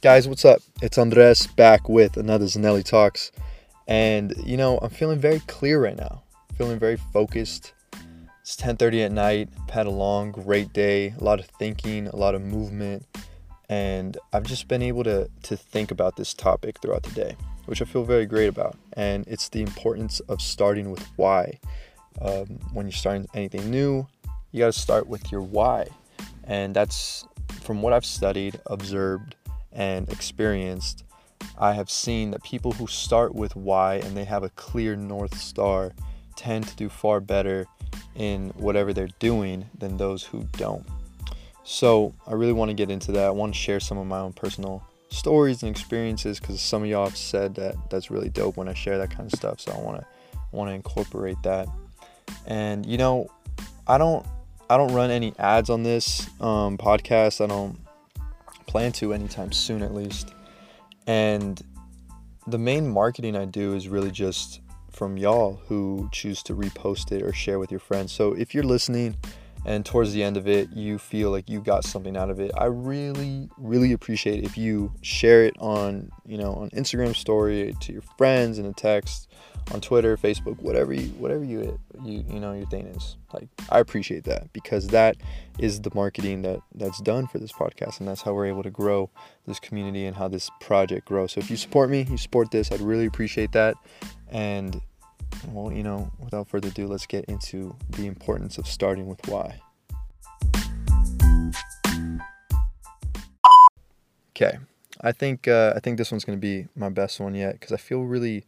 Guys, what's up? It's Andres back with another Zanelli Talks. And you know, I'm feeling very clear right now. Feeling very focused. It's 10:30 at night. I've had a long, great day, a lot of thinking, a lot of movement, and I've just been able to to think about this topic throughout the day, which I feel very great about. And it's the importance of starting with why. Um, when you're starting anything new, you got to start with your why, and that's from what I've studied, observed, and experienced, I have seen that people who start with why and they have a clear North Star tend to do far better in whatever they're doing than those who don't. So, I really want to get into that. I want to share some of my own personal stories and experiences because some of y'all have said that that's really dope when I share that kind of stuff. So, I want to want to incorporate that. And you know, I don't I don't run any ads on this um, podcast. I don't plan to anytime soon, at least. And the main marketing I do is really just from y'all who choose to repost it or share with your friends. So if you're listening and towards the end of it you feel like you got something out of it, I really really appreciate if you share it on, you know, on Instagram story to your friends in a text on Twitter, Facebook, whatever you whatever you you you know your thing is. Like I appreciate that because that is the marketing that that's done for this podcast and that's how we're able to grow this community and how this project grows. So if you support me, you support this, I'd really appreciate that. And well, you know, without further ado, let's get into the importance of starting with why. Okay. I think uh, I think this one's going to be my best one yet because I feel really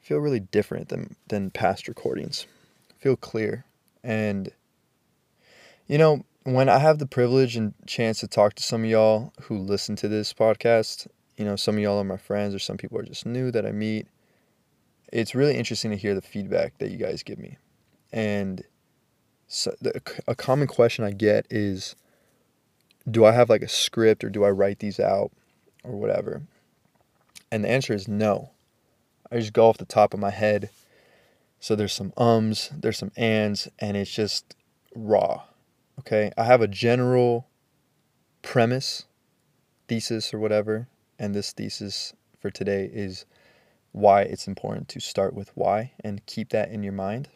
feel really different than than past recordings. feel clear. And you know, when I have the privilege and chance to talk to some of y'all who listen to this podcast, you know, some of y'all are my friends or some people are just new that I meet. It's really interesting to hear the feedback that you guys give me. And so the, a common question I get is do I have like a script or do I write these out or whatever? And the answer is no. I just go off the top of my head. So there's some ums, there's some ands, and it's just raw. Okay. I have a general premise, thesis, or whatever. And this thesis for today is why it's important to start with why and keep that in your mind.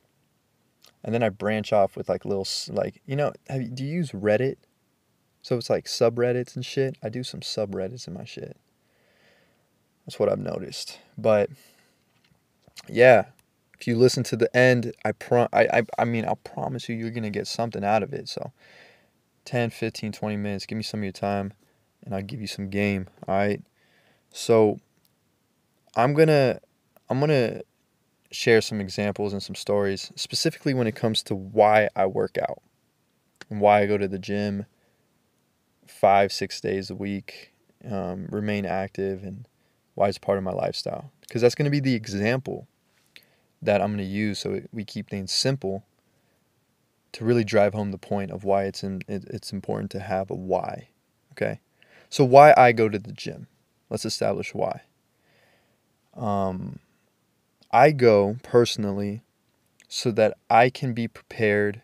And then I branch off with like little, like, you know, you, do you use Reddit? So it's like subreddits and shit. I do some subreddits in my shit. That's what I've noticed. But yeah, if you listen to the end, I pro I, I I mean, I'll promise you you're going to get something out of it. So 10, 15, 20 minutes, give me some of your time and I'll give you some game, all right? So I'm going to I'm going to share some examples and some stories specifically when it comes to why I work out and why I go to the gym 5 6 days a week, um, remain active and why it's part of my lifestyle because that's going to be the example that I'm going to use so we keep things simple to really drive home the point of why it's in, it's important to have a why. Okay? So why I go to the gym. Let's establish why. Um I go personally so that I can be prepared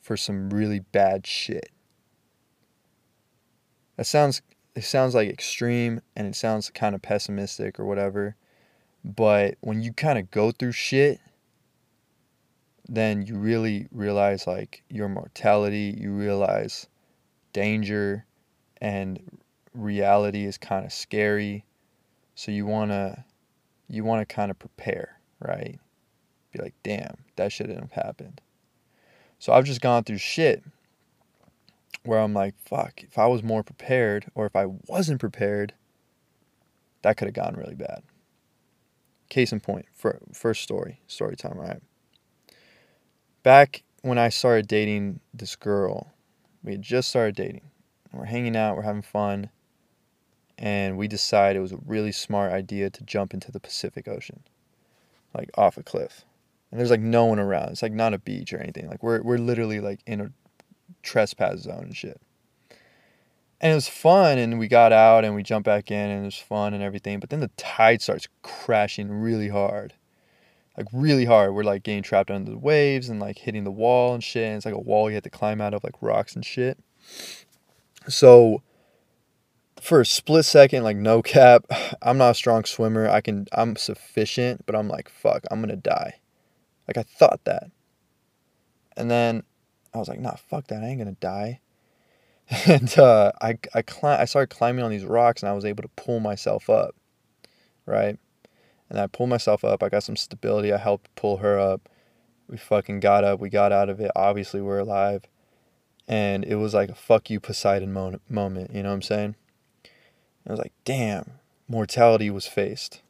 for some really bad shit. That sounds it sounds like extreme and it sounds kind of pessimistic or whatever. But when you kind of go through shit, then you really realize like your mortality, you realize danger and reality is kind of scary. So you want to you want to kind of prepare, right? Be like, "Damn, that shouldn't have happened." So I've just gone through shit where I'm like, "Fuck, if I was more prepared or if I wasn't prepared, that could have gone really bad." Case in point, for first story, story time, right? Back when I started dating this girl, we had just started dating. We're hanging out, we're having fun, and we decided it was a really smart idea to jump into the Pacific Ocean, like off a cliff. And there's like no one around. It's like not a beach or anything. Like we're we're literally like in a trespass zone and shit and it was fun and we got out and we jumped back in and it was fun and everything but then the tide starts crashing really hard like really hard we're like getting trapped under the waves and like hitting the wall and shit and it's like a wall you have to climb out of like rocks and shit so for a split second, like no cap, I'm not a strong swimmer. I can, I'm sufficient, but I'm like, fuck, I'm gonna die. Like I thought that. And then I was like, nah, fuck that. I ain't gonna die. And uh, I, I, climb, I started climbing on these rocks and I was able to pull myself up. Right. And I pulled myself up. I got some stability. I helped pull her up. We fucking got up. We got out of it. Obviously, we're alive. And it was like a fuck you, Poseidon moment. You know what I'm saying? I was like, damn, mortality was faced.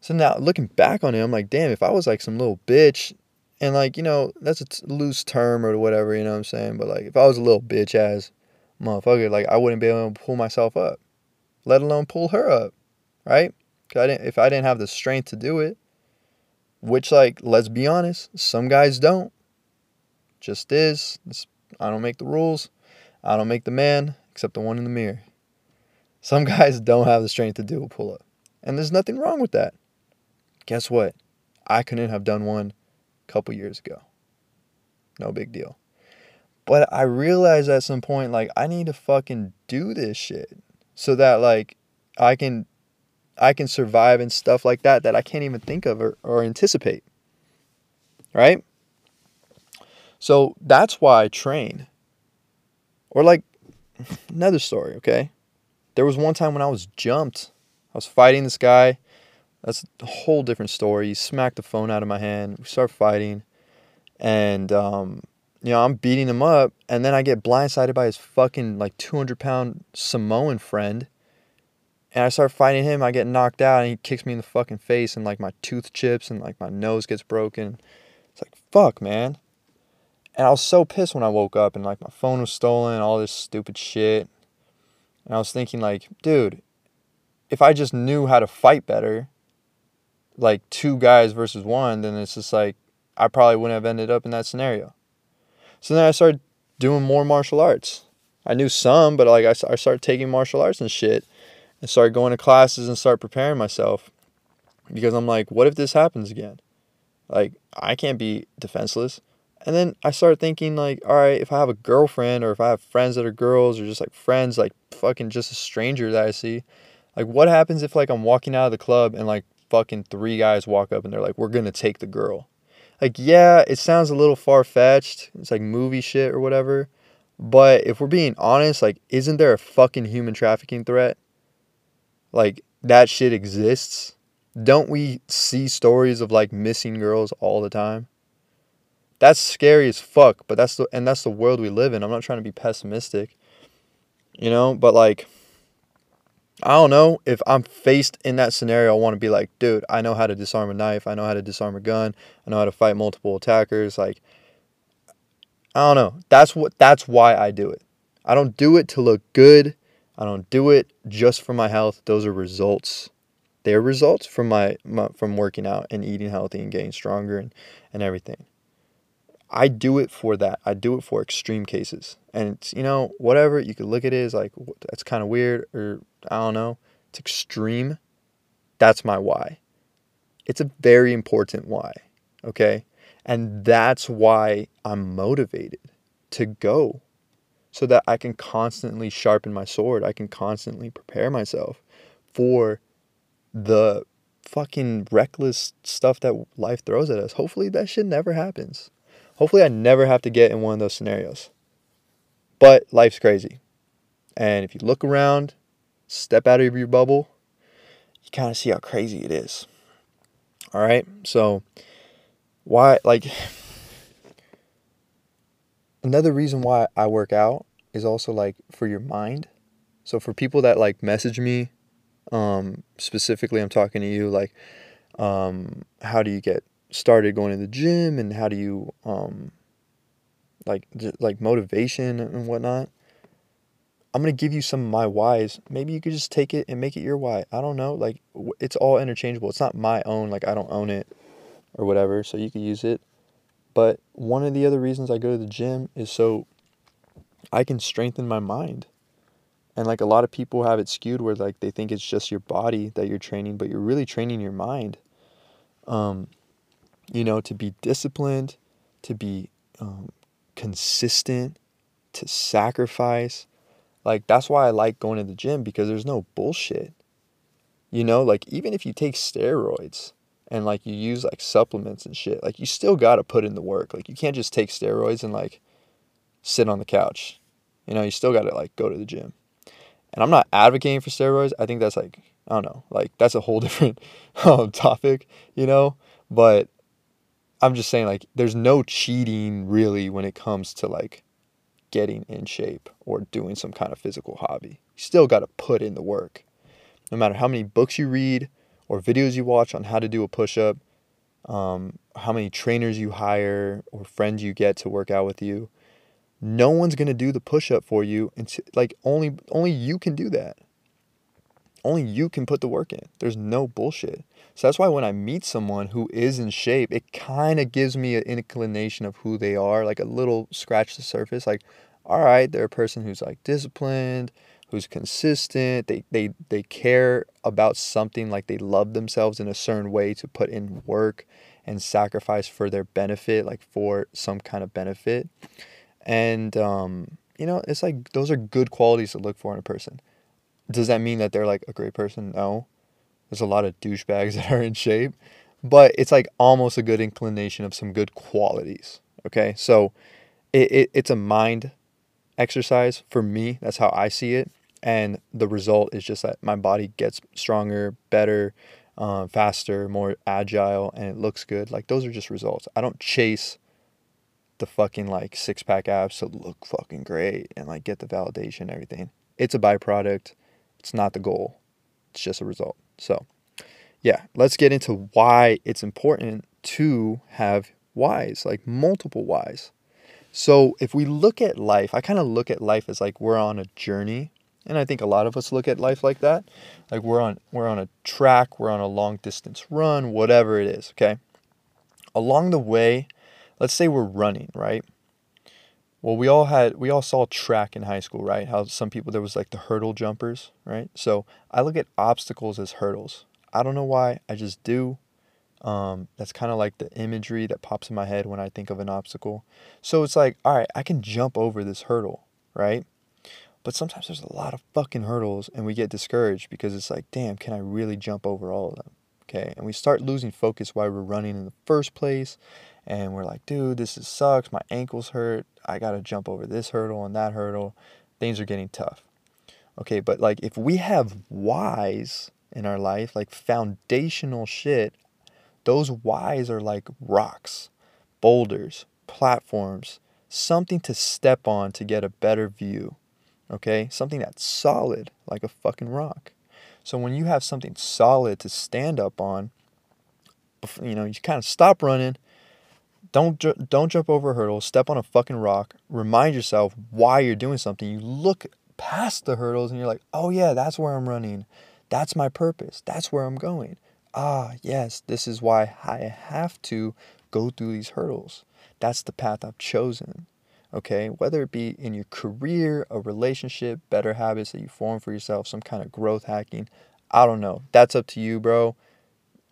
So now looking back on it, I'm like, damn, if I was like some little bitch, and like, you know, that's a t- loose term or whatever, you know what I'm saying? But like, if I was a little bitch ass motherfucker, like, I wouldn't be able to pull myself up, let alone pull her up, right? Cause I didn't, if I didn't have the strength to do it, which like, let's be honest, some guys don't. Just is. It's, I don't make the rules. I don't make the man, except the one in the mirror. Some guys don't have the strength to do a pull up. And there's nothing wrong with that. Guess what? I couldn't have done one couple years ago. No big deal. But I realized at some point, like, I need to fucking do this shit so that, like, I can. I can survive and stuff like that that I can't even think of or, or anticipate. Right? So that's why I train. Or like another story, okay? There was one time when I was jumped. I was fighting this guy. That's a whole different story. He smacked the phone out of my hand. We start fighting. And, um, you know, I'm beating him up. And then I get blindsided by his fucking like 200 pound Samoan friend. And I start fighting him. I get knocked out. And he kicks me in the fucking face. And like my tooth chips. And like my nose gets broken. It's like, fuck, man. And I was so pissed when I woke up. And like my phone was stolen. All this stupid shit. And I was thinking, like, dude, if I just knew how to fight better, like two guys versus one, then it's just like I probably wouldn't have ended up in that scenario. So then I started doing more martial arts. I knew some, but like I, I started taking martial arts and shit and started going to classes and start preparing myself because I'm like, what if this happens again? Like, I can't be defenseless. And then I started thinking, like, all right, if I have a girlfriend or if I have friends that are girls or just like friends, like fucking just a stranger that I see, like, what happens if like I'm walking out of the club and like fucking three guys walk up and they're like, we're gonna take the girl? Like, yeah, it sounds a little far fetched. It's like movie shit or whatever. But if we're being honest, like, isn't there a fucking human trafficking threat? Like, that shit exists. Don't we see stories of like missing girls all the time? that's scary as fuck but that's the and that's the world we live in i'm not trying to be pessimistic you know but like i don't know if i'm faced in that scenario i want to be like dude i know how to disarm a knife i know how to disarm a gun i know how to fight multiple attackers like i don't know. That's what that's why i do it. I don't do it to look good. I don't do it just for my health. Those are results. They're results from my, my from working out and eating healthy and getting stronger and, and everything. I do it for that. I do it for extreme cases. And it's, you know, whatever, you could look at it as like, that's kind of weird or I don't know. It's extreme. That's my why. It's a very important why. Okay. And that's why I'm motivated to go so that I can constantly sharpen my sword. I can constantly prepare myself for the fucking reckless stuff that life throws at us. Hopefully that shit never happens. Hopefully, I never have to get in one of those scenarios. But life's crazy. And if you look around, step out of your bubble, you kind of see how crazy it is. All right? So, why, like, another reason why I work out is also like for your mind. So, for people that like message me, um, specifically, I'm talking to you, like, um, how do you get started going to the gym and how do you um like like motivation and whatnot i'm gonna give you some of my whys. Maybe you could just take it and make it your why. I don't know like it's all interchangeable. It's not my own like i don't own it or whatever so you could use it. But one of the other reasons i go to the gym is so i can strengthen my mind. And like a lot of people have it skewed where like they think it's just your body that you're training but you're really training your mind um you know, to be disciplined, to be um, consistent, to sacrifice. Like that's why I like going to the gym because there's no bullshit. You know, like even if you take steroids and like you use like supplements and shit, like you still got to put in the work. Like you can't just take steroids and like sit on the couch. You know, you still got to like go to the gym. And I'm not advocating for steroids. I think that's like I don't know, like that's a whole different um, topic, you know. But I'm just saying like there's no cheating really when it comes to like getting in shape or doing some kind of physical hobby. You still got to put in the work. No matter how many books you read or videos you watch on how to do a push up, um, how many trainers you hire or friends you get to work out with you, no one's gonna do the push up for you. And like only only you can do that. Only you can put the work in. There's no bullshit. So that's why when I meet someone who is in shape, it kind of gives me an inclination of who they are, like a little scratch the surface. Like, all right, they're a person who's like disciplined, who's consistent. They they they care about something, like they love themselves in a certain way to put in work and sacrifice for their benefit, like for some kind of benefit. And um, you know, it's like those are good qualities to look for in a person. Does that mean that they're like a great person? No. There's a lot of douchebags that are in shape, but it's like almost a good inclination of some good qualities. Okay, so it, it it's a mind exercise for me. That's how I see it, and the result is just that my body gets stronger, better, uh, faster, more agile, and it looks good. Like those are just results. I don't chase the fucking like six pack abs to look fucking great and like get the validation and everything. It's a byproduct. It's not the goal. It's just a result. So, yeah, let's get into why it's important to have whys, like multiple whys. So, if we look at life, I kind of look at life as like we're on a journey, and I think a lot of us look at life like that. Like we're on we're on a track, we're on a long distance run, whatever it is, okay? Along the way, let's say we're running, right? Well, we all had we all saw track in high school, right? How some people there was like the hurdle jumpers, right? So I look at obstacles as hurdles. I don't know why, I just do. Um, that's kind of like the imagery that pops in my head when I think of an obstacle. So it's like, all right, I can jump over this hurdle, right? But sometimes there's a lot of fucking hurdles and we get discouraged because it's like, damn, can I really jump over all of them? Okay. And we start losing focus while we're running in the first place and we're like, dude, this is sucks. My ankles hurt. I got to jump over this hurdle and that hurdle. Things are getting tough. Okay, but like if we have whys in our life, like foundational shit, those whys are like rocks, boulders, platforms, something to step on to get a better view. Okay, something that's solid, like a fucking rock. So when you have something solid to stand up on, you know, you kind of stop running don't ju- don't jump over a hurdle. Step on a fucking rock. Remind yourself why you're doing something. You look past the hurdles and you're like, "Oh yeah, that's where I'm running. That's my purpose. That's where I'm going." Ah, yes, this is why I have to go through these hurdles. That's the path I've chosen. Okay, whether it be in your career, a relationship, better habits that you form for yourself, some kind of growth hacking, I don't know. That's up to you, bro.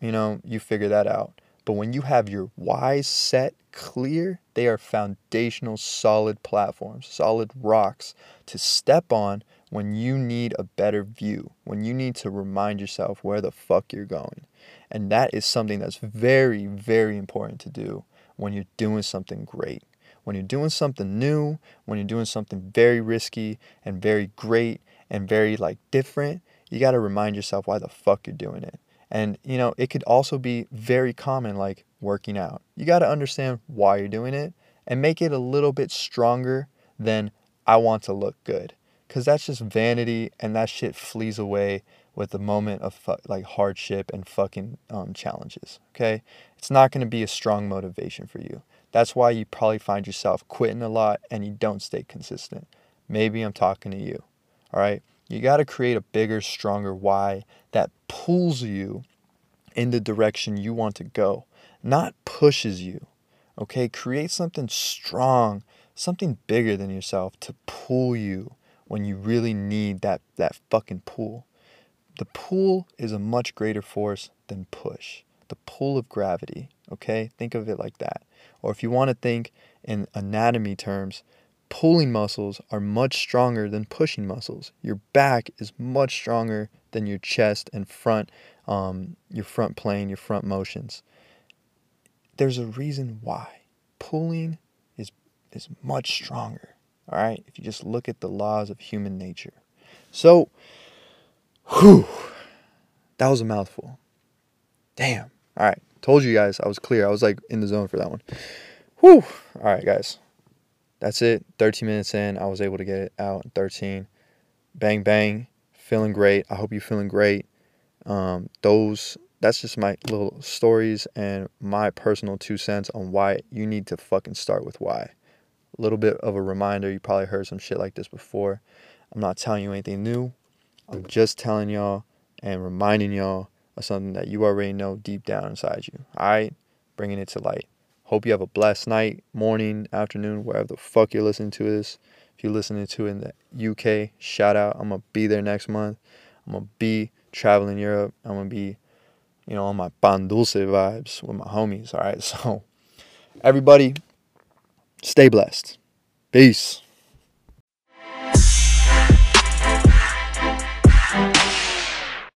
You know, you figure that out. But when you have your whys set clear, they are foundational, solid platforms, solid rocks to step on when you need a better view, when you need to remind yourself where the fuck you're going. And that is something that's very, very important to do when you're doing something great. When you're doing something new, when you're doing something very risky and very great and very like different, you got to remind yourself why the fuck you're doing it. And, you know, it could also be very common, like working out. You got to understand why you're doing it and make it a little bit stronger than I want to look good. Because that's just vanity and that shit flees away with the moment of fu- like hardship and fucking um, challenges. Okay. It's not going to be a strong motivation for you. That's why you probably find yourself quitting a lot and you don't stay consistent. Maybe I'm talking to you. All right. You got to create a bigger, stronger why that pulls you in the direction you want to go, not pushes you. Okay, create something strong, something bigger than yourself to pull you when you really need that that fucking pull. The pull is a much greater force than push. The pull of gravity, okay? Think of it like that. Or if you want to think in anatomy terms, pulling muscles are much stronger than pushing muscles. Your back is much stronger than your chest and front, um, your front plane, your front motions. There's a reason why pulling is is much stronger. All right, if you just look at the laws of human nature. So, whew, that was a mouthful. Damn. All right, told you guys I was clear. I was like in the zone for that one. Whew. All right, guys that's it. 13 minutes in, I was able to get it out in 13. Bang, bang. Feeling great. I hope you're feeling great. Um, those, that's just my little stories and my personal two cents on why you need to fucking start with why. A little bit of a reminder. You probably heard some shit like this before. I'm not telling you anything new. I'm just telling y'all and reminding y'all of something that you already know deep down inside you. All right? Bringing it to light. Hope you have a blessed night, morning, afternoon, wherever the fuck you're listening to this. If you're listening to it in the UK, shout out. I'm gonna be there next month. I'm gonna be traveling Europe. I'm gonna be, you know, on my pan dulce vibes with my homies. All right. So everybody stay blessed. Peace.